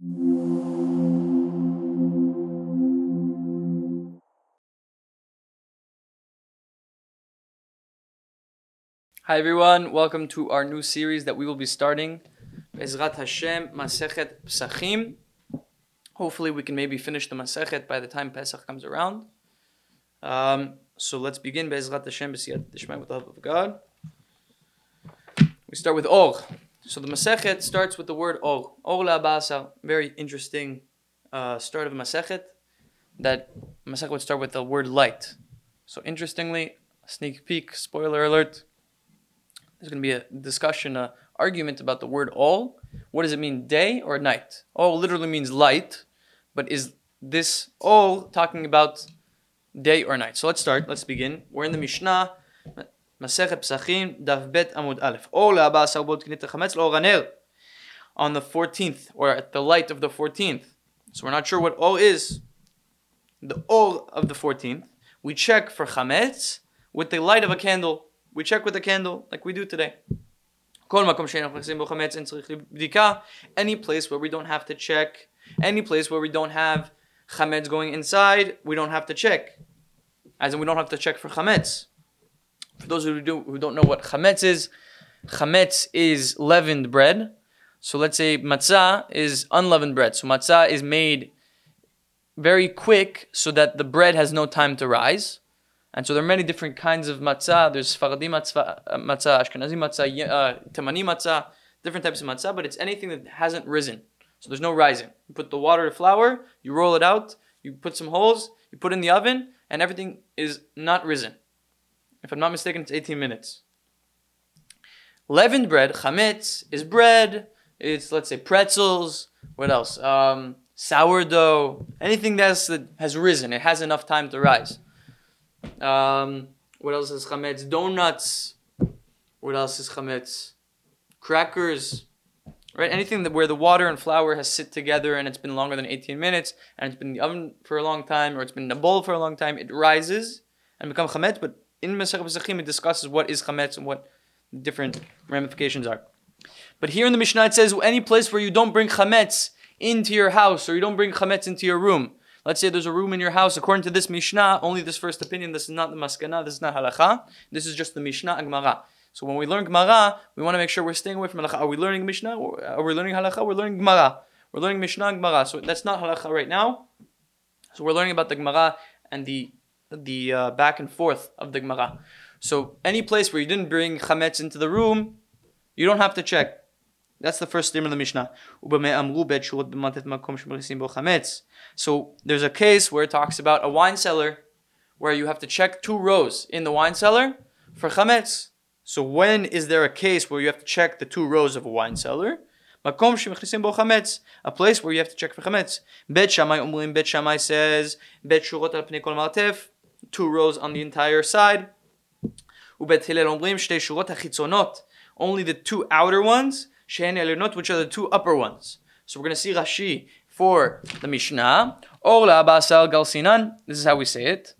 Hi everyone, welcome to our new series that we will be starting. Ezrat Hashem, Masechet Pesachim. Hopefully we can maybe finish the Masechet by the time Pesach comes around. Um, so let's begin Bezrat Hashem B'siyat Dishmai with the help of God. We start with Or. So the Masechet starts with the word Or. Or very interesting uh, start of Masechet. That Masechet would start with the word light. So interestingly, sneak peek, spoiler alert, there's going to be a discussion, a argument about the word all. What does it mean, day or night? All literally means light, but is this all talking about day or night? So let's start. Let's begin. We're in the Mishnah, Masechet Pesachim, Daf Bet Amud Aleph. On the 14th, or at the light of the 14th. So we're not sure what all is. The all of the 14th. We check for chametz with the light of a candle. We check with a candle like we do today. Any place where we don't have to check, any place where we don't have chametz going inside, we don't have to check. As in, we don't have to check for chametz. For those who, do, who don't know what chametz is, chametz is leavened bread. So let's say matzah is unleavened bread. So matzah is made very quick so that the bread has no time to rise. And so there are many different kinds of matzah. There's Sfaradi matzah, uh, matzah Ashkenazi matzah, uh, Temani matzah, different types of matzah, but it's anything that hasn't risen. So there's no rising. You put the water to flour, you roll it out, you put some holes, you put in the oven, and everything is not risen. If I'm not mistaken, it's 18 minutes. Leavened bread, chametz, is bread. It's, let's say, pretzels. What else? Um, sourdough. Anything that's, that has risen. It has enough time to rise. Um, what else is chametz? Donuts. What else is chametz? Crackers. Right? Anything that where the water and flour has sit together and it's been longer than 18 minutes and it's been in the oven for a long time or it's been in a bowl for a long time, it rises and becomes chametz. But in Masechet Pesachim, it discusses what is chametz and what different ramifications are. But here in the Mishnah, it says any place where you don't bring chametz into your house or you don't bring chametz into your room. Let's say there's a room in your house. According to this Mishnah, only this first opinion. This is not the Maskana. This is not Halacha. This is just the Mishnah and Gemara. So when we learn Gemara, we want to make sure we're staying away from Halacha. Are we learning Mishnah? Or are we learning Halacha? We're learning Gemara. We're learning Mishnah and Gemara. So that's not Halacha right now. So we're learning about the Gemara and the the uh, back and forth of the Gemara. So any place where you didn't bring chametz into the room, you don't have to check. That's the first statement of the Mishnah. So there's a case where it talks about a wine cellar where you have to check two rows in the wine cellar for chametz. So when is there a case where you have to check the two rows of a wine cellar? A place where you have to check for chametz. Bet Shammai Umlim, Bet Shammai says, Bet Shurot al Kol Martef, two rows on the entire side. Only the two outer ones which are the two upper ones. So we're going to see Rashi for the Mishnah. This is how we say it.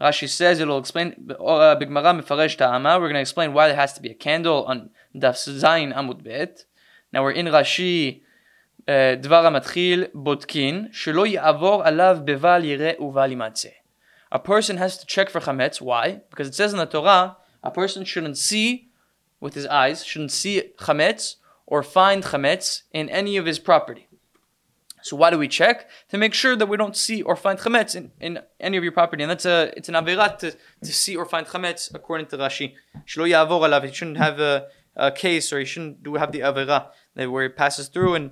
Rashi says it'll explain, uh, Ta'ama, we're going to explain why there has to be a candle on Daf Zayin Amud Bet. Now we're in Rashi, דבר המתחיל בודקין שלא יעבור עליו בבל יראה ובל ימצא. A person has to check for chametz. Why? Because it says in the Torah, a person shouldn't see with his eyes, shouldn't see chametz or find chametz in any of his property. So why do we check? To make sure that we don't see or find chametz in, in any of your property. And that's a it's an avirat to, to see or find chametz according to Rashi. Shlo yavor alav. He shouldn't have a, a case or he shouldn't do have the avira where he passes through and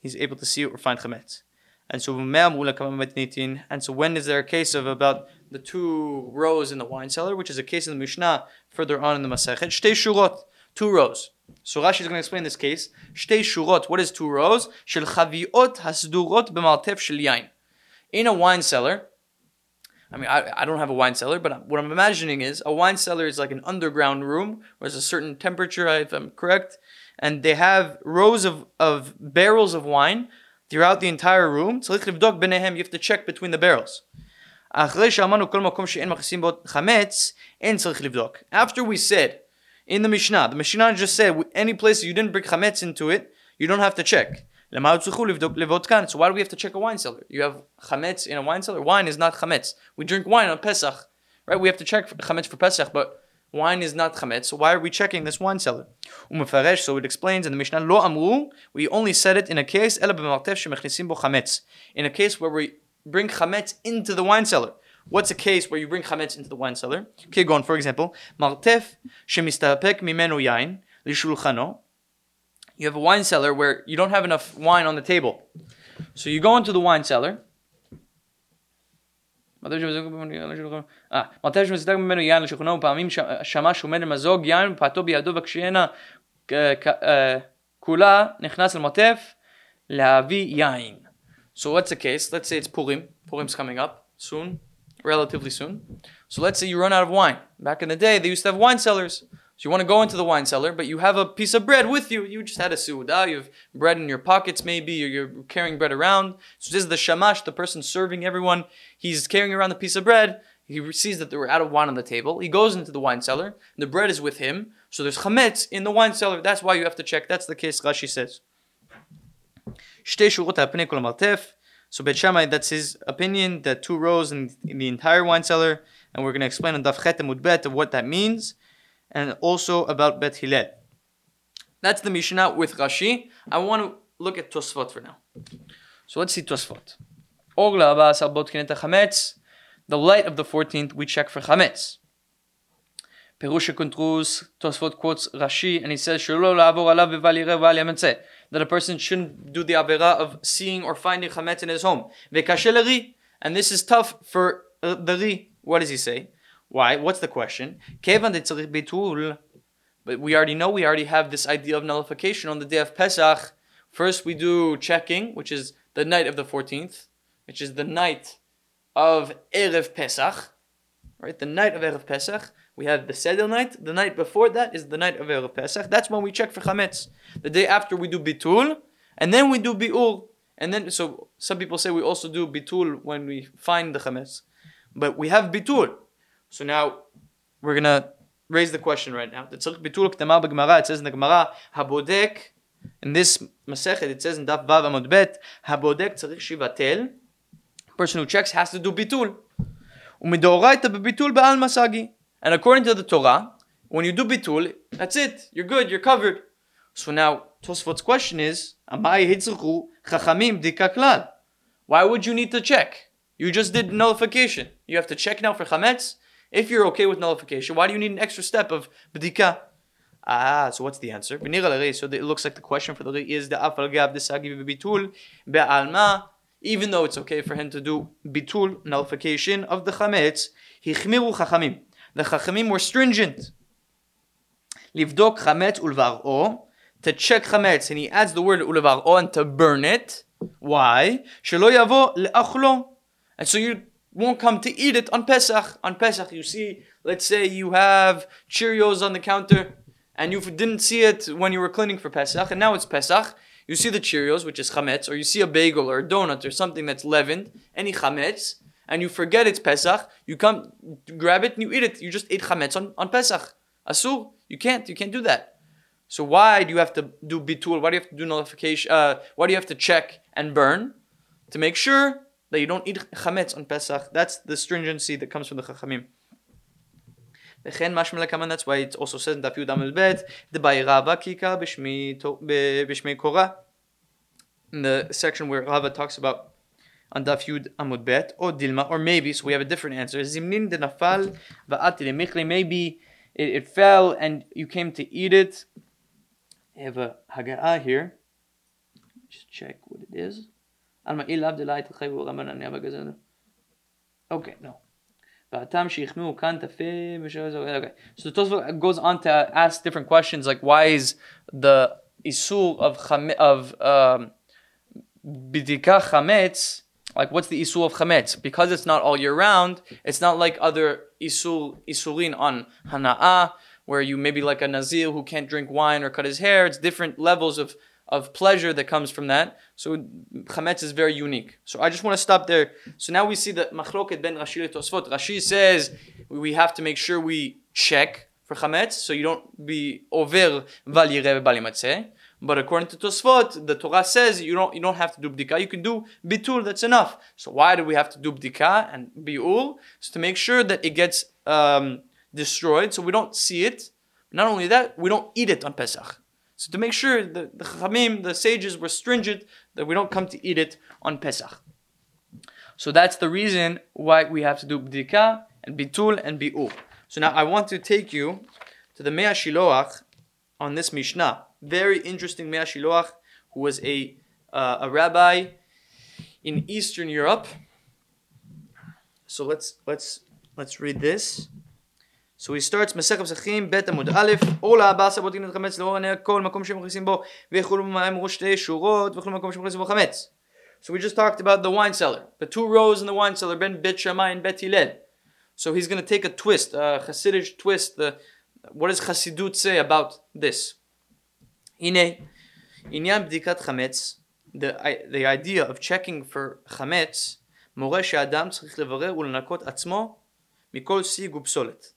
he's able to see or find chametz. And so and so when is there a case of about the two rows in the wine cellar, which is a case in the Mishnah further on in the Masechet. Shtei shurot, two rows. So Rashi is going to explain this case. Shtei shurot, what is two rows? Shel chaviot hasdurot b'maltef shel yain. In a wine cellar, I mean, I, I don't have a wine cellar, but what I'm imagining is a wine cellar is like an underground room where there's a certain temperature, if I'm correct, and they have rows of, of barrels of wine throughout the entire room. You have to check between the barrels. After we said in the Mishnah, the Mishnah just said any place you didn't bring chametz into it, you don't have to check. So why do we have to check a wine cellar? You have chametz in a wine cellar. Wine is not chametz. We drink wine on Pesach, right? We have to check chametz for Pesach, but wine is not chametz. So why are we checking this wine cellar? So it explains in the Mishnah, lo amru. We only said it in a case ela bo chametz. In a case where we bring chametz into the wine cellar. What's a case where you bring chametz into the wine cellar? Kegon, for example, martef shemistapek mimenu yain lishulchano you have a wine cellar where you don't have enough wine on the table. So you go into the wine cellar. So what's the case? Let's say it's Purim. Purim's coming up soon, relatively soon. So let's say you run out of wine. Back in the day, they used to have wine cellars. So you want to go into the wine cellar, but you have a piece of bread with you. You just had a seudah. You have bread in your pockets, maybe, you're carrying bread around. So this is the shamash, the person serving everyone. He's carrying around the piece of bread. He sees that they were out of wine on the table. He goes into the wine cellar. The bread is with him. So there's chametz in the wine cellar. That's why you have to check. That's the case Rashi says. So Bet Shammai, that's his opinion, that two rows in, in the entire wine cellar. And we're going to explain on Daf Chet Mudbet what that means and also about Bet Hillel. That's the Mishnah with Rashi. I want to look at Tosfot for now. So let's see Tosfot. The light of the 14th, we check for Chametz. Perusha Kuntrus, Tosfot quotes Rashi, and he says, that a person shouldn't do the Avera of seeing or finding Chametz in his home. And this is tough for uh, the Ri. What does he say? Why? What's the question? But we already know we already have this idea of nullification on the day of Pesach. First, we do checking, which is the night of the 14th, which is the night of Erev Pesach, right? The night of Erev Pesach. We have the Seder night. The night before that is the night of Erev Pesach. That's when we check for Chametz. The day after we do Bitul, and then we do Bi'ul. And then, so some people say we also do Bitul when we find the Chametz. But we have Bitul. So now we're gonna raise the question right now. It says in the Gemara, Habodek, in this Masechet, it says in Daf Vav Amud Bet, Habodek tzarich shivatel. Person who checks has to do bitul. Umidoraita bebitul be'al masagi. And according to the Torah, when you do bitul, that's it. You're good. You're covered. So now Tosfot's question is. Why would you need to check? You just did nullification. You have to check now for chametz. If you're okay with nullification, why do you need an extra step of b'dika? Ah, so what's the answer? So it looks like the question for the is the afal gab bitul be'alma. Even though it's okay for him to do bitul nullification of the chametz, hichmiru chachamim. The chachamim were stringent. Livdok chametz ulvar'o to check chametz, and he adds the word ulvar'o and to burn it. Why? Shelo yavo le'achlo. And so you won't come to eat it on Pesach. On Pesach, you see, let's say you have Cheerios on the counter and you didn't see it when you were cleaning for Pesach, and now it's Pesach. You see the Cheerios, which is chametz, or you see a bagel or a donut or something that's leavened, any chametz, and you forget it's Pesach. You come, grab it, and you eat it. You just ate chametz on, on Pesach. Asur, you can't. You can't do that. So why do you have to do bitul? Why do you have to do nullification? Uh, why do you have to check and burn to make sure that you don't eat chametz on Pesach. That's the stringency that comes from the chachamim. That's why it also says in Daf Yud Amud Bet, Kika Bishmei Korah. In the section where Rava talks about on Daf Yud Amud Bet, or Dilma, or maybe, so we have a different answer. Zimnin de Nafal Maybe it, it fell and you came to eat it. I have a Haga'ah here. Just check what it is. Okay, no. Okay. So the Tosfot goes on to ask different questions like why is the isur of chame, of um, bidika chametz like what's the isur of chametz because it's not all year round it's not like other isul isurin on hana'ah where you maybe like a nazir who can't drink wine or cut his hair it's different levels of of pleasure that comes from that. So chametz is very unique. So I just want to stop there. So now we see that machloket ben Rashi Tosfot. Rashi says we have to make sure we check for chametz, so you don't be over val balimatze. But according to Tosfot, the Torah says you don't you don't have to do bdika. You can do bitul. That's enough. So why do we have to do bdika and biul? So to make sure that it gets um, destroyed, so we don't see it. Not only that, we don't eat it on Pesach. So to make sure the the Chamim, the sages were stringent that we don't come to eat it on Pesach. So that's the reason why we have to do bdika and bitul and biul. So now I want to take you to the Mea Shiloach on this Mishnah. Very interesting Mea Shiloach, who was a, uh, a rabbi in Eastern Europe. So let's let's let's read this. So he starts מסכת פסחים ב' עמוד א', אולה הבא סבותין את חמץ לאור הנר כל מקום שמכניסים בו ויכולו במים ראש שתי שורות וכולו מקום שמכניסים בו חמץ. So we just talked about the wine cellar, the two rows in the wine cellar, Ben Bet Shammai and Bet Hillel. So he's going to take a twist, a Hasidic twist. The, what does Hasidut say about this? הנה, עניין בדיקת חמץ, the, the idea of checking for חמץ, מורה שאדם צריך לברר ולנקות עצמו מכל סיג ופסולת.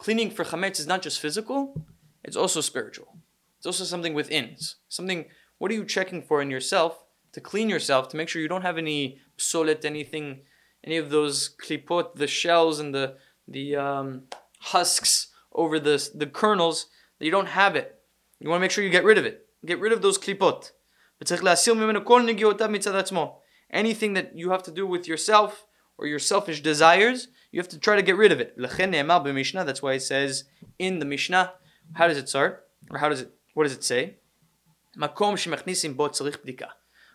Cleaning for chametz is not just physical, it's also spiritual. It's also something within. It's something, what are you checking for in yourself to clean yourself, to make sure you don't have any psolet, anything, any of those klipot, the shells and the, the um, husks over the, the kernels, that you don't have it. You want to make sure you get rid of it. Get rid of those klipot. Anything that you have to do with yourself or your selfish desires, you have to try to get rid of it. That's why it says in the Mishnah, how does it start? Or how does it, what does it say? A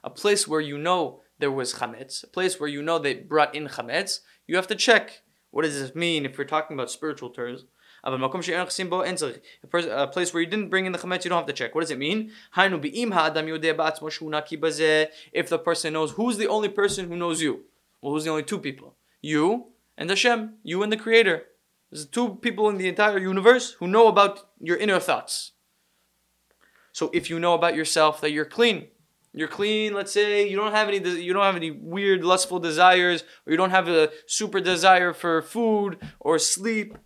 place where you know there was chametz, a place where you know they brought in chametz, you have to check. What does this mean if we're talking about spiritual terms? A, place where you didn't bring in the chametz, you don't have to check. What does it mean? If the person knows who's the only person who knows you. Well, who's the only two people? You and Hashem, you and the Creator. There's two people in the entire universe who know about your inner thoughts. So if you know about yourself that you're clean, you're clean. Let's say you don't have any you don't have any weird lustful desires, or you don't have a super desire for food or sleep.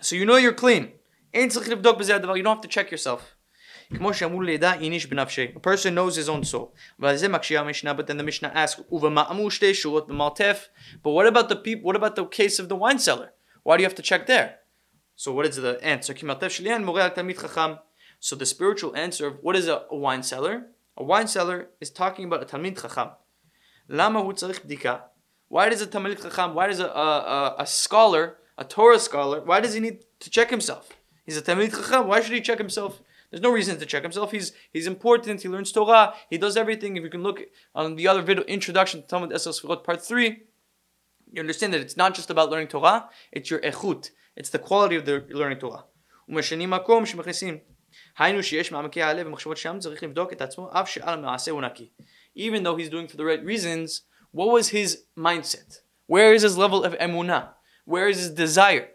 So you know you're clean. You don't have to check yourself. כמו שאמרו לידע איניש בנפשי. A person knows his own soul. ועל זה מקשירה המשנה, but then the Mishnah asks, ובמעמו שתי שורות במרתף. But what about the people, what about the case of the wine cellar? Why do you have to check there? So what is the answer? כי מרתף שליין מורה על תלמיד חכם. So the spiritual answer of what is a, a wine cellar? A wine cellar is talking about a תלמיד חכם. למה הוא צריך בדיקה? Why does a תלמיד חכם, why does a, a, a, a scholar, a Torah scholar, why does he need to check himself? He's a Talmid Chacham. Why should he check himself? There's no reason to check himself. He's he's important. He learns Torah. He does everything. If you can look on the other video, introduction to Talmud Eser Sfirot, part three, you understand that it's not just about learning Torah. It's your echut. It's the quality of the learning Torah. Even though he's doing for the right reasons, what was his mindset? Where is his level of emunah? Where is his desire?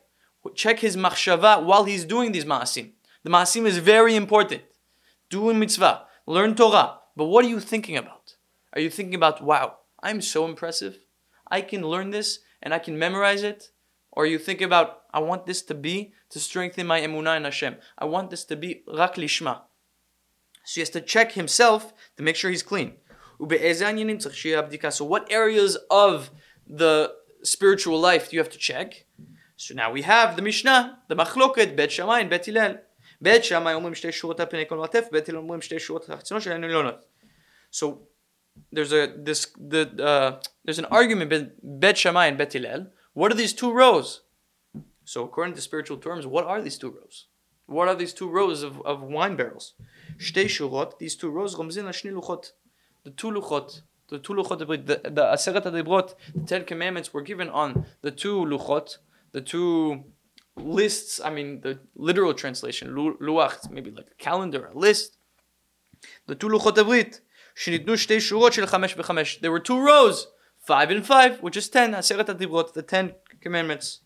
Check his machshava while he's doing these ma'asim. The Maasim is very important. Do a mitzvah, learn Torah. But what are you thinking about? Are you thinking about, wow, I'm so impressive. I can learn this and I can memorize it? Or you thinking about, I want this to be to strengthen my emunah in Hashem. I want this to be rak lishma. So he has to check himself to make sure he's clean. So what areas of the spiritual life do you have to check? So now we have the Mishnah, the Machloket, Bet Shammai Bet Hillel. בית שמאי אומרים שתי שורות על פני כל מרתף, בית הלל אומרים שתי שורות החיצונות שלהן עליונות. So there's a this the uh, there's an argument between Bet Shammai and Bet Hillel. What are these two rows? So according to spiritual terms, what are these two rows? What are these two rows of, of wine barrels? שתי שורות, these two rows רומזים לשני לוחות. The two luchot, the two luchot, the, the Aseret HaDibrot, the Ten Commandments were given on the two luchot, the two lists, I mean, the literal translation, luach, maybe like a calendar, a list. The two luchot avrit, שניתנו שתי שורות של חמש וחמש. There were two rows, five and five, which is ten, עשרת הדיברות, the ten commandments,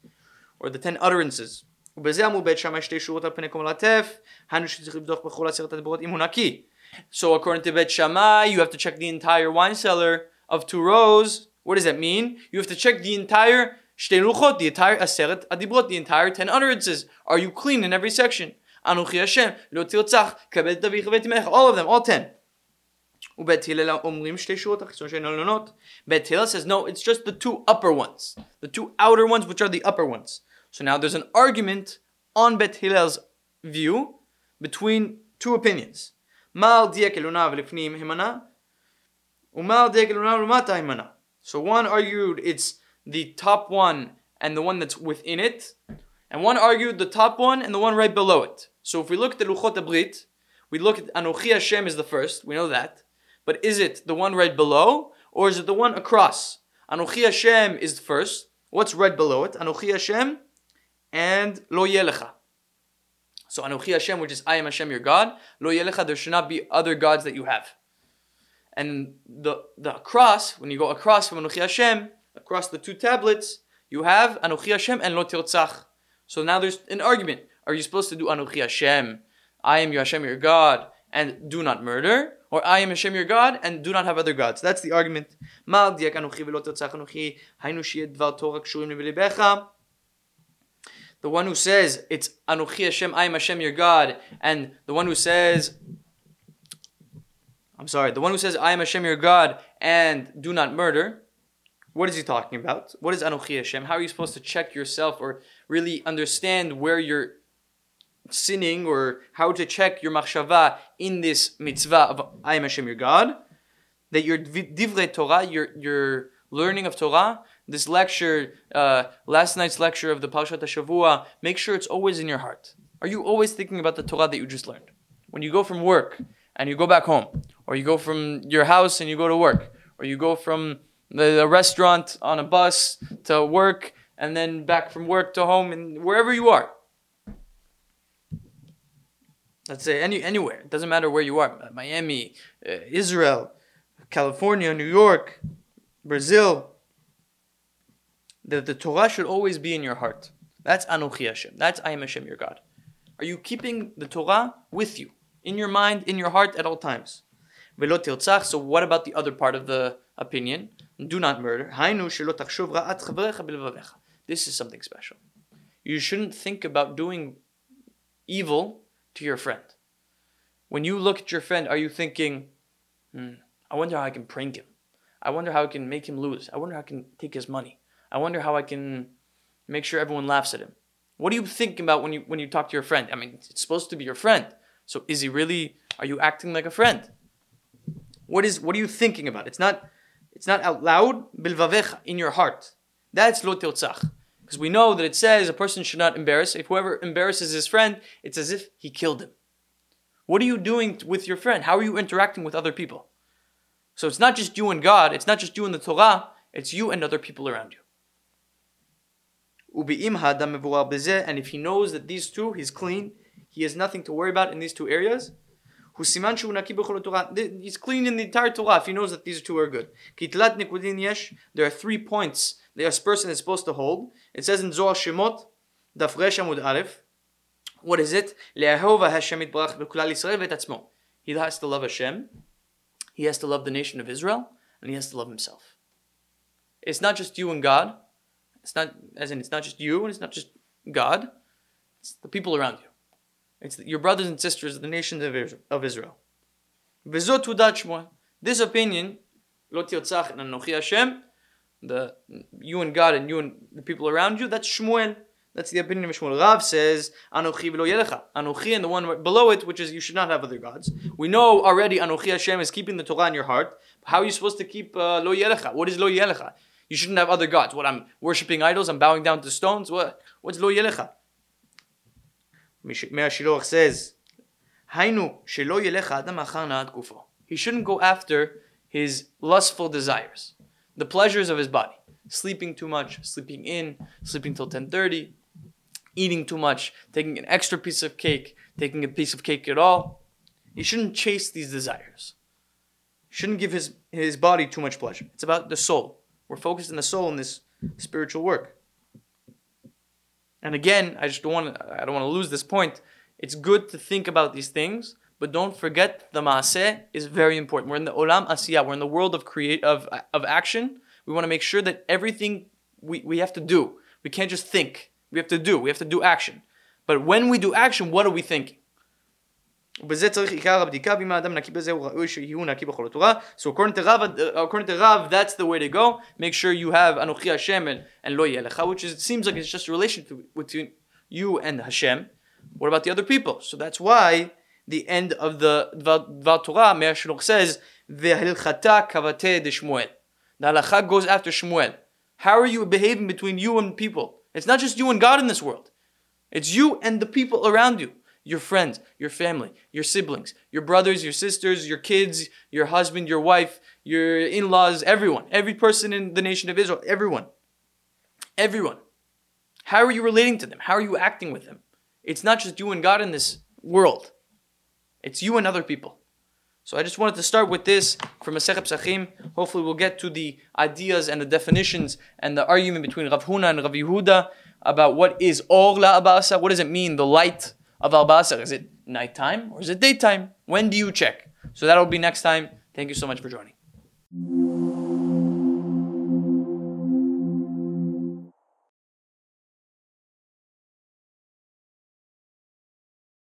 or the ten utterances. ובזה אמרו בית שמאי שתי שורות על פני כל מלטף, היינו שצריך לבדוק בכל עשרת הדיברות אם הוא נקי. So according to Bet Shammai, you have to check the entire wine cellar of two rows. What does that mean? You have to check the entire Shtei Ruchot, the entire Aseret Adibot, the entire ten utterances. Are you clean in every section? Anuchi Hashem, Lo Tzach, Kabet Davich Vetimech, all of them, all ten. Ubet Hillel Omrim Shtei Shuot Achison Shtei Nolonot. Bet Hillel says, no, it's just the two upper ones, the two outer ones, which are the upper ones. So now there's an argument on Bet Hillel's view between two opinions. Mal Diekeluna Vlifnim Himana, Umal Diekeluna Rumata Himana. So one argued it's the top one and the one that's within it. And one argued the top one and the one right below it. So if we look at the Luchot Abrit, we look at Anochi Hashem is the first, we know that. But is it the one right below, or is it the one across? Anochi Hashem is the first. What's right below it? Anochi Hashem and Lo Yelecha. So Anochi Hashem, which is I am Hashem your God. Lo Yelecha, there should not be other gods that you have. And the the cross, when you go across from Anochi Hashem, across the two tablets, you have Anochi Hashem and Lo Tirtzach. So now there's an argument. Are you supposed to do Anochi Hashem? I am your Hashem, your God, and do not murder? Or I am Hashem, your God, and do not have other gods? That's the argument. The one who says it's Anuchi Hashem, I am Hashem, your God, and the one who says I'm sorry, the one who says, I am Hashem your God and do not murder, what is he talking about? What is Anochi Hashem? How are you supposed to check yourself or really understand where you're sinning or how to check your machshava in this mitzvah of I am Hashem your God? That your divrei Torah, your, your learning of Torah, this lecture, uh, last night's lecture of the Parshat Shavua, make sure it's always in your heart. Are you always thinking about the Torah that you just learned? When you go from work and you go back home, or you go from your house and you go to work, or you go from the, the restaurant on a bus to work and then back from work to home and wherever you are. Let's say any anywhere. It doesn't matter where you are. Miami, uh, Israel, California, New York, Brazil. The, the Torah should always be in your heart. That's Anochi Hashem. That's I am Hashem, your God. Are you keeping the Torah with you? In your mind, in your heart at all times. So what about the other part of the opinion? Do not murder. This is something special. You shouldn't think about doing evil to your friend. When you look at your friend, are you thinking, hmm, I wonder how I can prank him. I wonder how I can make him lose. I wonder how I can take his money. I wonder how I can make sure everyone laughs at him. What are you thinking about when you when you talk to your friend? I mean, it's supposed to be your friend. So is he really are you acting like a friend? What is what are you thinking about? It's not it's not out loud, bilvavecha, in your heart. That's lo tirtzach. Because we know that it says a person should not embarrass. If whoever embarrasses his friend, it's as if he killed him. What are you doing with your friend? How are you interacting with other people? So it's not just you and God, it's not just you and the Torah, it's you and other people around you. And if he knows that these two, he's clean, he has nothing to worry about in these two areas, He's clean in the entire Torah if he knows that these two are good. There are three points that a person is supposed to hold. It says in Zohar Shemot. What is it? He has to love Hashem. He has to love the nation of Israel, and he has to love himself. It's not just you and God. It's not as in it's not just you and it's not just God. It's the people around you. It's your brothers and sisters of the nations of Israel. This opinion, the you and God and you and the people around you, that's Shmuel. That's the opinion of Shmuel. Rav says, Anochi v'lo yelecha. Anochi and the one below it, which is you should not have other gods. We know already Anochi Hashem is keeping the Torah in your heart. How are you supposed to keep uh, lo yelecha? What is lo yelecha? You shouldn't have other gods. What, I'm worshipping idols? I'm bowing down to stones? What? What's lo yelecha? Says, achar na'at gufo. He shouldn't go after his lustful desires, the pleasures of his body. Sleeping too much, sleeping in, sleeping till 10.30, eating too much, taking an extra piece of cake, taking a piece of cake at all. He shouldn't chase these desires. He shouldn't give his, his body too much pleasure. It's about the soul. We're focused on the soul in this spiritual work. And again, I just don't want to, I don't want to lose this point. It's good to think about these things, but don't forget the maaseh is very important. We're in the olam asiyah. We're in the world of create of of action. We want to make sure that everything we, we have to do. We can't just think. We have to do. We have to do action. But when we do action, what are we thinking? So according to Rav, uh, according to that's the way to go. Make sure you have Anochi Hashem and, and Lo Yelecha, which is, it seems like it's just a relationship between you and Hashem. What about the other people? So that's why the end of the Dvar Torah, Meir says, Ve'hilchata kavate de Shmuel. The halacha goes after Shmuel. How are you behaving between you and people? It's not just you and God in this world. It's you and the people around you. Your friends, your family, your siblings, your brothers, your sisters, your kids, your husband, your wife, your in laws, everyone. Every person in the nation of Israel. Everyone. Everyone. How are you relating to them? How are you acting with them? It's not just you and God in this world, it's you and other people. So I just wanted to start with this from Masechet Pesachim. Hopefully, we'll get to the ideas and the definitions and the argument between Rav Huna and Rav Yehuda about what is Or La'abasa. What does it mean, the light of Al Basar? Is it nighttime or is it daytime? When do you check? So that'll be next time. Thank you so much for joining.